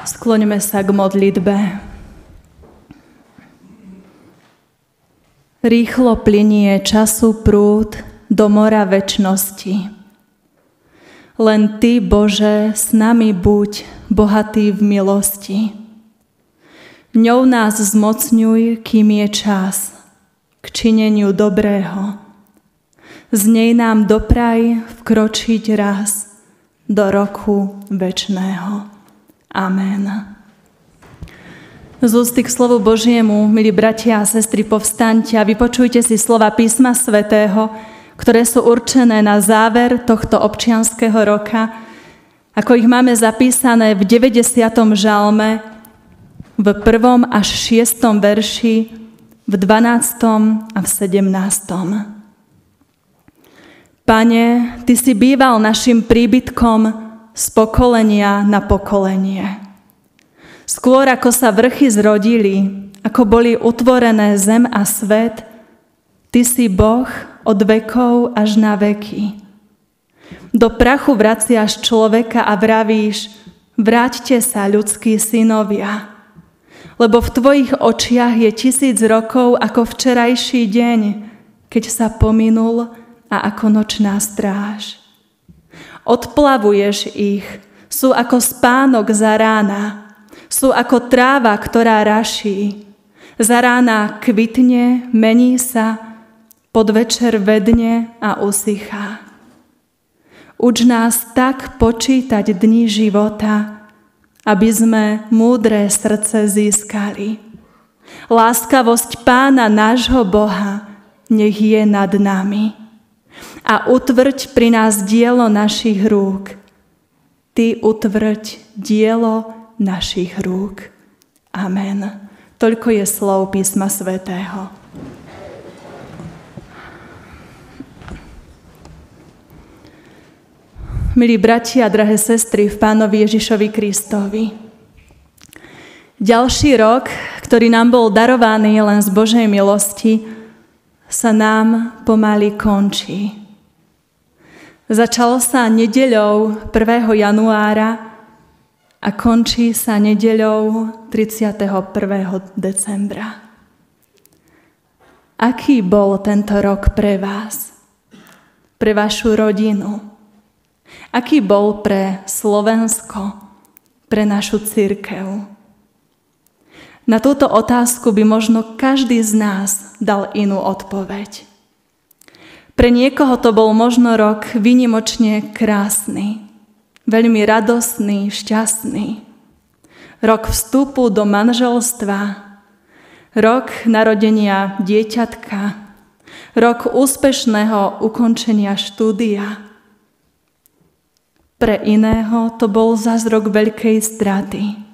Skloňme sa k modlitbe. Rýchlo plinie času prúd do mora väčnosti. Len Ty, Bože, s nami buď bohatý v milosti. Ňou nás zmocňuj, kým je čas k čineniu dobrého. Z nej nám dopraj vkročiť raz do roku väčšného. Amen. Z ústy k slovu Božiemu, milí bratia a sestry, povstaňte a vypočujte si slova písma svätého, ktoré sú určené na záver tohto občianského roka, ako ich máme zapísané v 90. žalme, v 1. až 6. verši, v 12. a v 17. Pane, Ty si býval našim príbytkom z pokolenia na pokolenie. Skôr ako sa vrchy zrodili, ako boli utvorené zem a svet, Ty si Boh od vekov až na veky. Do prachu vraciaš človeka a vravíš, vráťte sa, ľudskí synovia, lebo v Tvojich očiach je tisíc rokov ako včerajší deň, keď sa pominul a ako nočná stráž. Odplavuješ ich, sú ako spánok za rána, sú ako tráva, ktorá raší. Za rána kvitne, mení sa, podvečer vedne a usychá. Uč nás tak počítať dni života, aby sme múdre srdce získali. Láskavosť pána nášho Boha nech je nad nami a utvrď pri nás dielo našich rúk. Ty utvrď dielo našich rúk. Amen. Toľko je slov písma svätého. Milí bratia a drahé sestry v Pánovi Ježišovi Kristovi. Ďalší rok, ktorý nám bol darovaný len z Božej milosti, sa nám pomaly končí. Začalo sa nedeľou 1. januára a končí sa nedeľou 31. decembra. Aký bol tento rok pre vás? Pre vašu rodinu? Aký bol pre Slovensko? Pre našu církev? Na túto otázku by možno každý z nás dal inú odpoveď. Pre niekoho to bol možno rok vynimočne krásny, veľmi radostný, šťastný. Rok vstupu do manželstva, rok narodenia dieťatka, rok úspešného ukončenia štúdia. Pre iného to bol zas rok veľkej straty,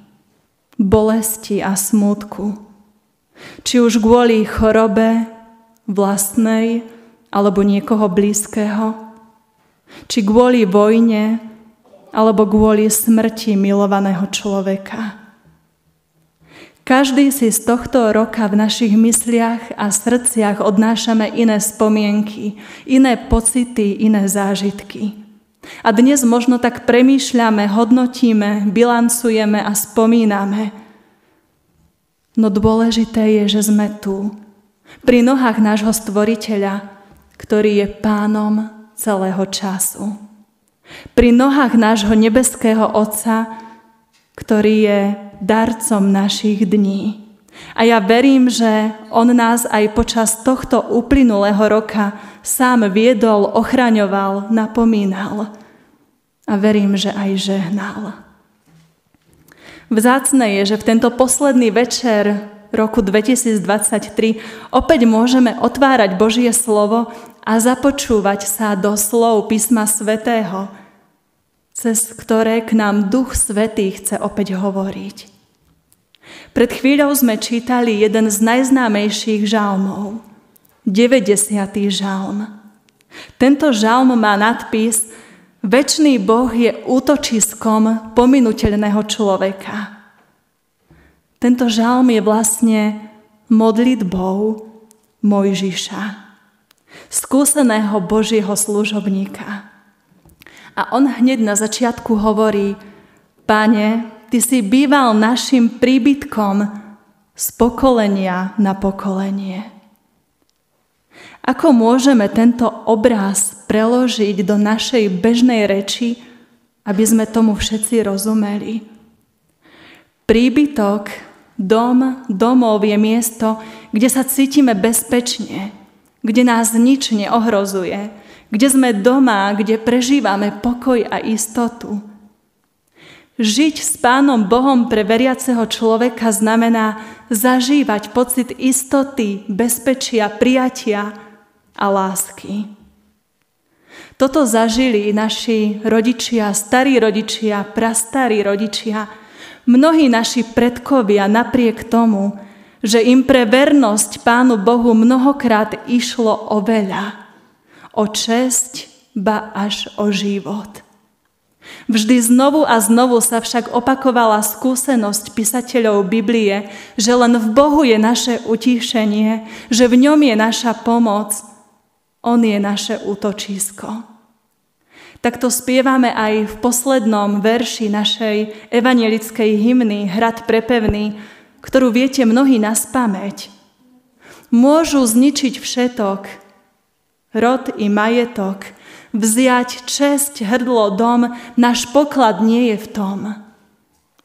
bolesti a smútku. Či už kvôli chorobe vlastnej, alebo niekoho blízkeho, či kvôli vojne, alebo kvôli smrti milovaného človeka. Každý si z tohto roka v našich mysliach a srdciach odnášame iné spomienky, iné pocity, iné zážitky. A dnes možno tak premýšľame, hodnotíme, bilancujeme a spomíname. No dôležité je, že sme tu, pri nohách nášho stvoriteľa, ktorý je pánom celého času. Pri nohách nášho nebeského Otca, ktorý je darcom našich dní. A ja verím, že On nás aj počas tohto uplynulého roka sám viedol, ochraňoval, napomínal. A verím, že aj žehnal. Vzácne je, že v tento posledný večer roku 2023 opäť môžeme otvárať Božie slovo a započúvať sa do slov písma svätého, cez ktoré k nám Duch Svetý chce opäť hovoriť. Pred chvíľou sme čítali jeden z najznámejších žalmov, 90. žalm. Tento žalm má nadpis Večný Boh je útočiskom pominuteľného človeka. Tento žalm je vlastne modlitbou Mojžiša, skúseného Božieho služobníka. A on hneď na začiatku hovorí, Pane, Ty si býval našim príbytkom z pokolenia na pokolenie. Ako môžeme tento obraz preložiť do našej bežnej reči, aby sme tomu všetci rozumeli? Príbytok, dom, domov je miesto, kde sa cítime bezpečne, kde nás nič neohrozuje, kde sme doma, kde prežívame pokoj a istotu. Žiť s Pánom Bohom pre veriaceho človeka znamená zažívať pocit istoty, bezpečia, prijatia a lásky. Toto zažili naši rodičia, starí rodičia, prastarí rodičia, mnohí naši predkovia napriek tomu, že im pre vernosť Pánu Bohu mnohokrát išlo o veľa o česť, ba až o život. Vždy znovu a znovu sa však opakovala skúsenosť písateľov Biblie, že len v Bohu je naše utíšenie, že v ňom je naša pomoc, On je naše útočisko. Takto spievame aj v poslednom verši našej evanielickej hymny Hrad prepevný, ktorú viete mnohí na spameť. Môžu zničiť všetok, rod i majetok, vziať česť, hrdlo, dom, náš poklad nie je v tom.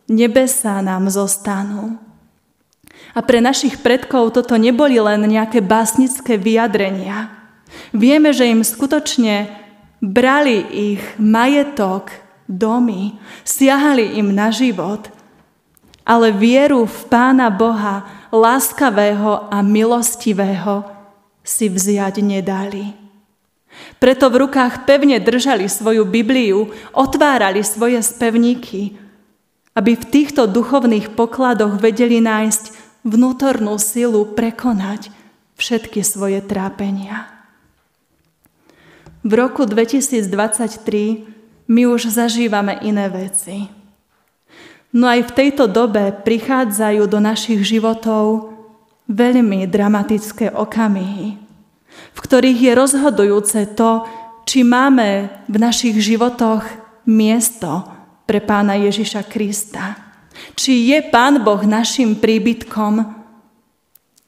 Nebesa nám zostanú. A pre našich predkov toto neboli len nejaké básnické vyjadrenia. Vieme, že im skutočne brali ich majetok, domy, siahali im na život, ale vieru v Pána Boha, láskavého a milostivého, si vziať nedali. Preto v rukách pevne držali svoju Bibliu, otvárali svoje spevníky, aby v týchto duchovných pokladoch vedeli nájsť vnútornú silu prekonať všetky svoje trápenia. V roku 2023 my už zažívame iné veci. No aj v tejto dobe prichádzajú do našich životov veľmi dramatické okamihy v ktorých je rozhodujúce to, či máme v našich životoch miesto pre pána Ježiša Krista. Či je pán Boh našim príbytkom,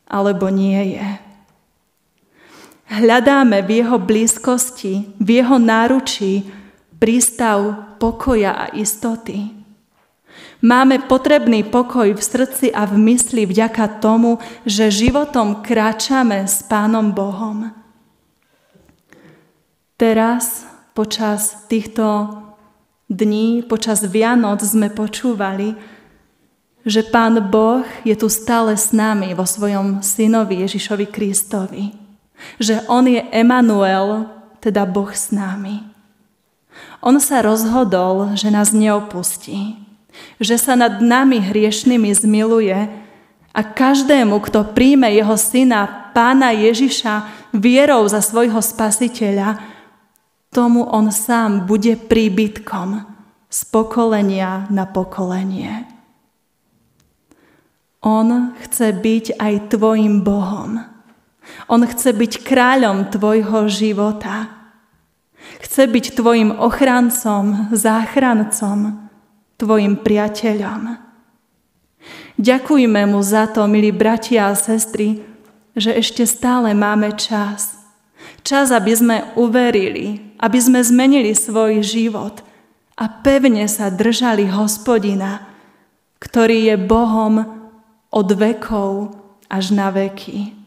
alebo nie je. Hľadáme v jeho blízkosti, v jeho náručí prístav pokoja a istoty. Máme potrebný pokoj v srdci a v mysli vďaka tomu, že životom kráčame s Pánom Bohom. Teraz, počas týchto dní, počas Vianoc sme počúvali, že Pán Boh je tu stále s nami vo svojom synovi Ježišovi Kristovi. Že On je Emanuel, teda Boh s nami. On sa rozhodol, že nás neopustí že sa nad nami hriešnými zmiluje a každému, kto príjme jeho syna, pána Ježiša, vierou za svojho spasiteľa, tomu on sám bude príbytkom z pokolenia na pokolenie. On chce byť aj tvojim Bohom. On chce byť kráľom tvojho života. Chce byť tvojim ochrancom, záchrancom, tvojim priateľom. Ďakujme mu za to, milí bratia a sestry, že ešte stále máme čas. Čas, aby sme uverili, aby sme zmenili svoj život a pevne sa držali hospodina, ktorý je Bohom od vekov až na veky.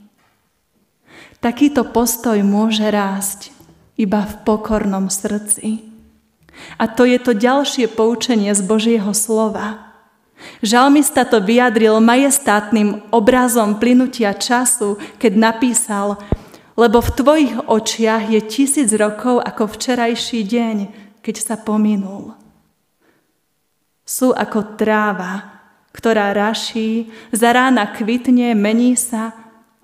Takýto postoj môže rásť iba v pokornom srdci. A to je to ďalšie poučenie z Božieho slova. Žalmista to vyjadril majestátnym obrazom plynutia času, keď napísal lebo v tvojich očiach je tisíc rokov ako včerajší deň, keď sa pominul. Sú ako tráva, ktorá raší, za rána kvitne, mení sa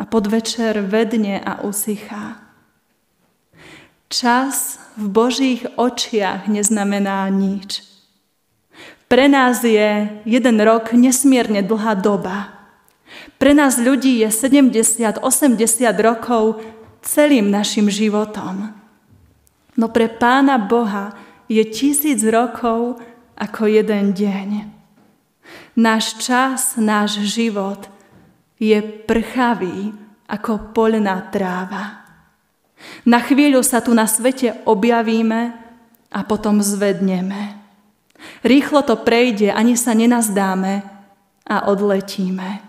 a podvečer vedne a usychá. Čas v Božích očiach neznamená nič. Pre nás je jeden rok nesmierne dlhá doba. Pre nás ľudí je 70-80 rokov celým našim životom. No pre Pána Boha je tisíc rokov ako jeden deň. Náš čas, náš život je prchavý ako poľná tráva. Na chvíľu sa tu na svete objavíme a potom zvedneme. Rýchlo to prejde, ani sa nenazdáme a odletíme.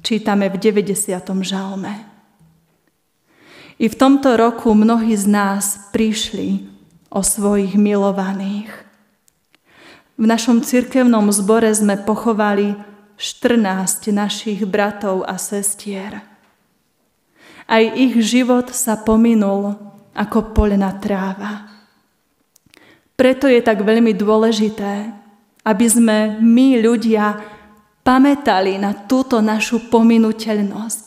Čítame v 90. žalme. I v tomto roku mnohí z nás prišli o svojich milovaných. V našom cirkevnom zbore sme pochovali 14 našich bratov a sestier. Aj ich život sa pominul ako poľná tráva. Preto je tak veľmi dôležité, aby sme my ľudia pamätali na túto našu pominuteľnosť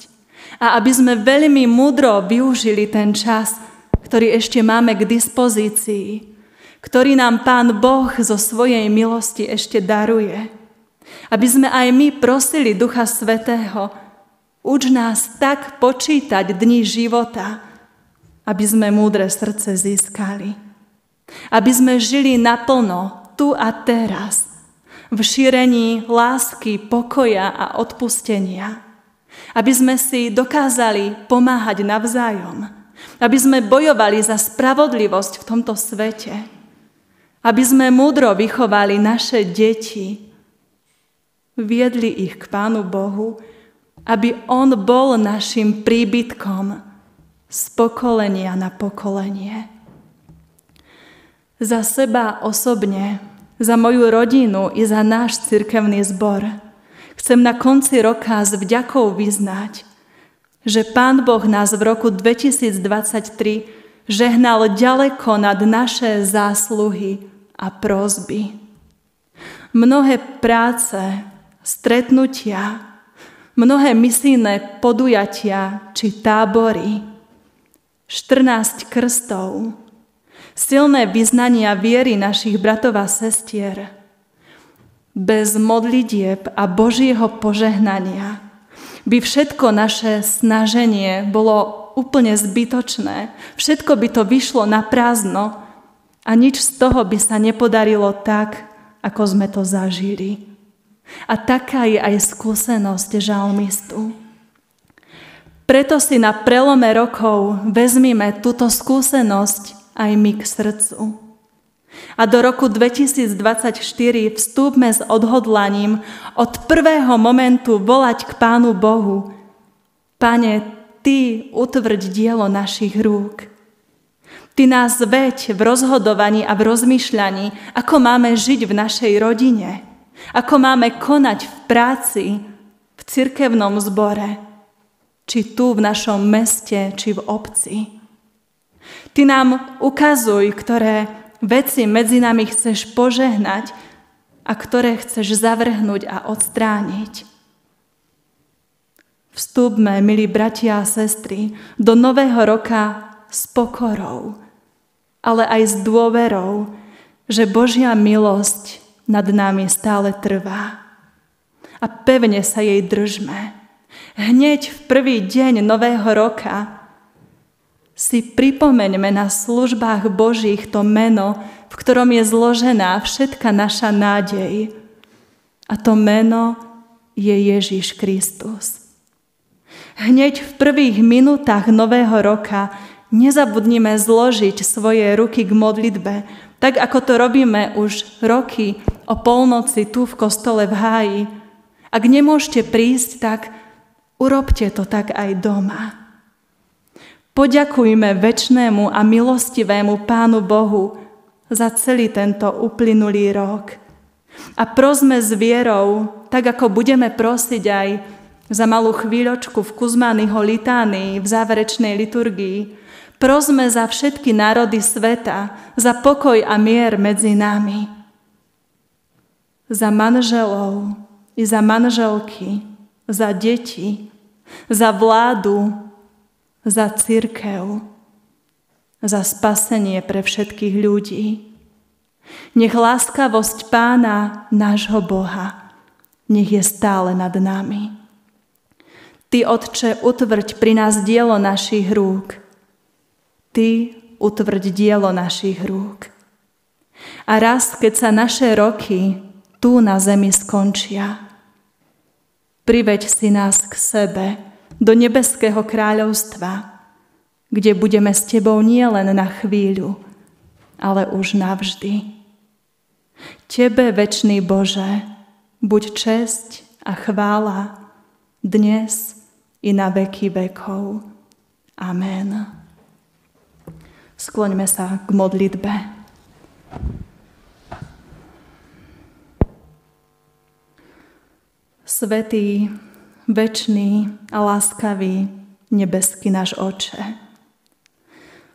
a aby sme veľmi mudro využili ten čas, ktorý ešte máme k dispozícii, ktorý nám Pán Boh zo svojej milosti ešte daruje. Aby sme aj my prosili Ducha Svetého, uč nás tak počítať dni života, aby sme múdre srdce získali. Aby sme žili naplno, tu a teraz, v šírení lásky, pokoja a odpustenia aby sme si dokázali pomáhať navzájom. Aby sme bojovali za spravodlivosť v tomto svete. Aby sme múdro vychovali naše deti. Viedli ich k Pánu Bohu, aby On bol našim príbytkom z pokolenia na pokolenie. Za seba osobne, za moju rodinu i za náš cirkevný zbor – Chcem na konci roka s vďakou vyznať, že Pán Boh nás v roku 2023 žehnal ďaleko nad naše zásluhy a prozby. Mnohé práce, stretnutia, mnohé misijné podujatia či tábory, 14 krstov, silné vyznania viery našich bratov a sestier – bez modlitieb a Božieho požehnania by všetko naše snaženie bolo úplne zbytočné. Všetko by to vyšlo na prázdno a nič z toho by sa nepodarilo tak, ako sme to zažili. A taká je aj skúsenosť žalmistu. Preto si na prelome rokov vezmime túto skúsenosť aj my k srdcu. A do roku 2024 vstúpme s odhodlaním od prvého momentu volať k Pánu Bohu. Pane, Ty utvrď dielo našich rúk. Ty nás veď v rozhodovaní a v rozmýšľaní, ako máme žiť v našej rodine, ako máme konať v práci, v cirkevnom zbore, či tu v našom meste, či v obci. Ty nám ukazuj, ktoré veci medzi nami chceš požehnať a ktoré chceš zavrhnúť a odstrániť. Vstúpme, milí bratia a sestry, do nového roka s pokorou, ale aj s dôverou, že Božia milosť nad nami stále trvá. A pevne sa jej držme. Hneď v prvý deň nového roka si pripomeňme na službách Božích to meno, v ktorom je zložená všetka naša nádej. A to meno je Ježíš Kristus. Hneď v prvých minútach nového roka nezabudnime zložiť svoje ruky k modlitbe, tak ako to robíme už roky o polnoci tu v kostole v háji. Ak nemôžete prísť, tak urobte to tak aj doma. Poďakujme väčšnému a milostivému Pánu Bohu za celý tento uplynulý rok. A prosme s vierou, tak ako budeme prosiť aj za malú chvíľočku v Kuzmányho litánii v záverečnej liturgii, prosme za všetky národy sveta, za pokoj a mier medzi nami. Za manželov i za manželky, za deti, za vládu, za církev, za spasenie pre všetkých ľudí. Nech láskavosť pána, nášho Boha, nech je stále nad nami. Ty, Otče, utvrď pri nás dielo našich rúk. Ty utvrď dielo našich rúk. A raz, keď sa naše roky tu na zemi skončia. Priveď si nás k sebe, do nebeského kráľovstva, kde budeme s Tebou nie len na chvíľu, ale už navždy. Tebe, večný Bože, buď česť a chvála dnes i na veky vekov. Amen. Skloňme sa k modlitbe. Svetý, večný a láskavý nebeský náš Oče.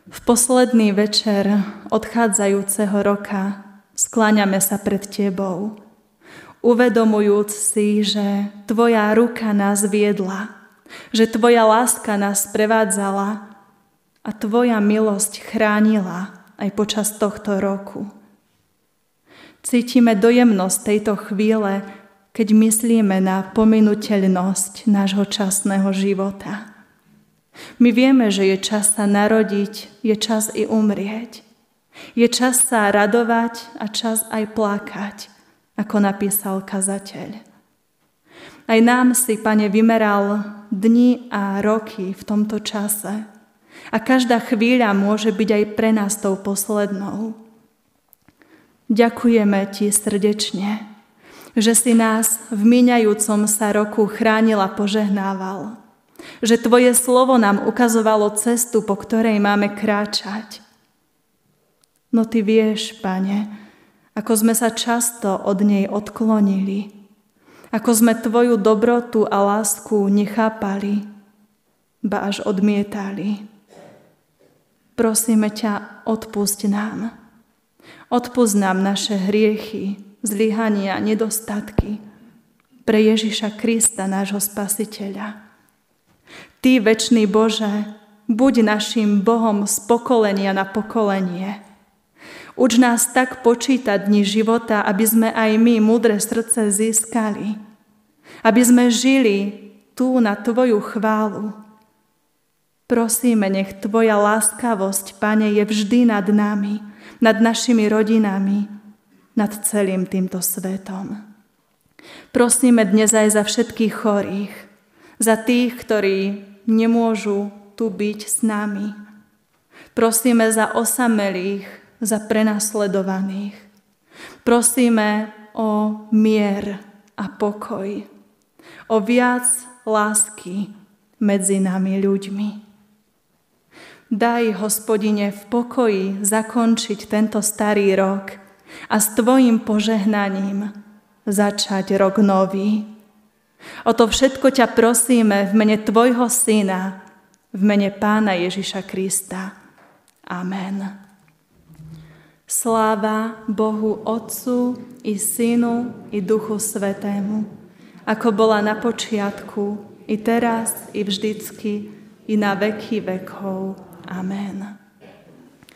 V posledný večer odchádzajúceho roka skláňame sa pred Tebou, uvedomujúc si, že Tvoja ruka nás viedla, že Tvoja láska nás prevádzala a Tvoja milosť chránila aj počas tohto roku. Cítime dojemnosť tejto chvíle, keď myslíme na pominuteľnosť nášho časného života. My vieme, že je čas sa narodiť, je čas i umrieť. Je čas sa radovať a čas aj plakať, ako napísal kazateľ. Aj nám si, Pane, vymeral dni a roky v tomto čase. A každá chvíľa môže byť aj pre nás tou poslednou. Ďakujeme Ti srdečne, že si nás v míňajúcom sa roku chránil a požehnával. Že Tvoje slovo nám ukazovalo cestu, po ktorej máme kráčať. No Ty vieš, Pane, ako sme sa často od nej odklonili, ako sme Tvoju dobrotu a lásku nechápali, ba až odmietali. Prosíme ťa, odpusť nám. Odpusť nám naše hriechy, zlyhania, nedostatky pre Ježiša Krista, nášho spasiteľa. Ty, večný Bože, buď našim Bohom z pokolenia na pokolenie. Uč nás tak počítať dni života, aby sme aj my múdre srdce získali. Aby sme žili tu na Tvoju chválu. Prosíme, nech Tvoja láskavosť, Pane, je vždy nad nami, nad našimi rodinami, nad celým týmto svetom. Prosíme dnes aj za všetkých chorých, za tých, ktorí nemôžu tu byť s nami. Prosíme za osamelých, za prenasledovaných. Prosíme o mier a pokoj, o viac lásky medzi nami ľuďmi. Daj, hospodine, v pokoji zakončiť tento starý rok – a s Tvojim požehnaním začať rok nový. O to všetko ťa prosíme v mene Tvojho Syna, v mene Pána Ježiša Krista. Amen. Sláva Bohu Otcu i Synu i Duchu Svetému, ako bola na počiatku, i teraz, i vždycky, i na veky vekov. Amen.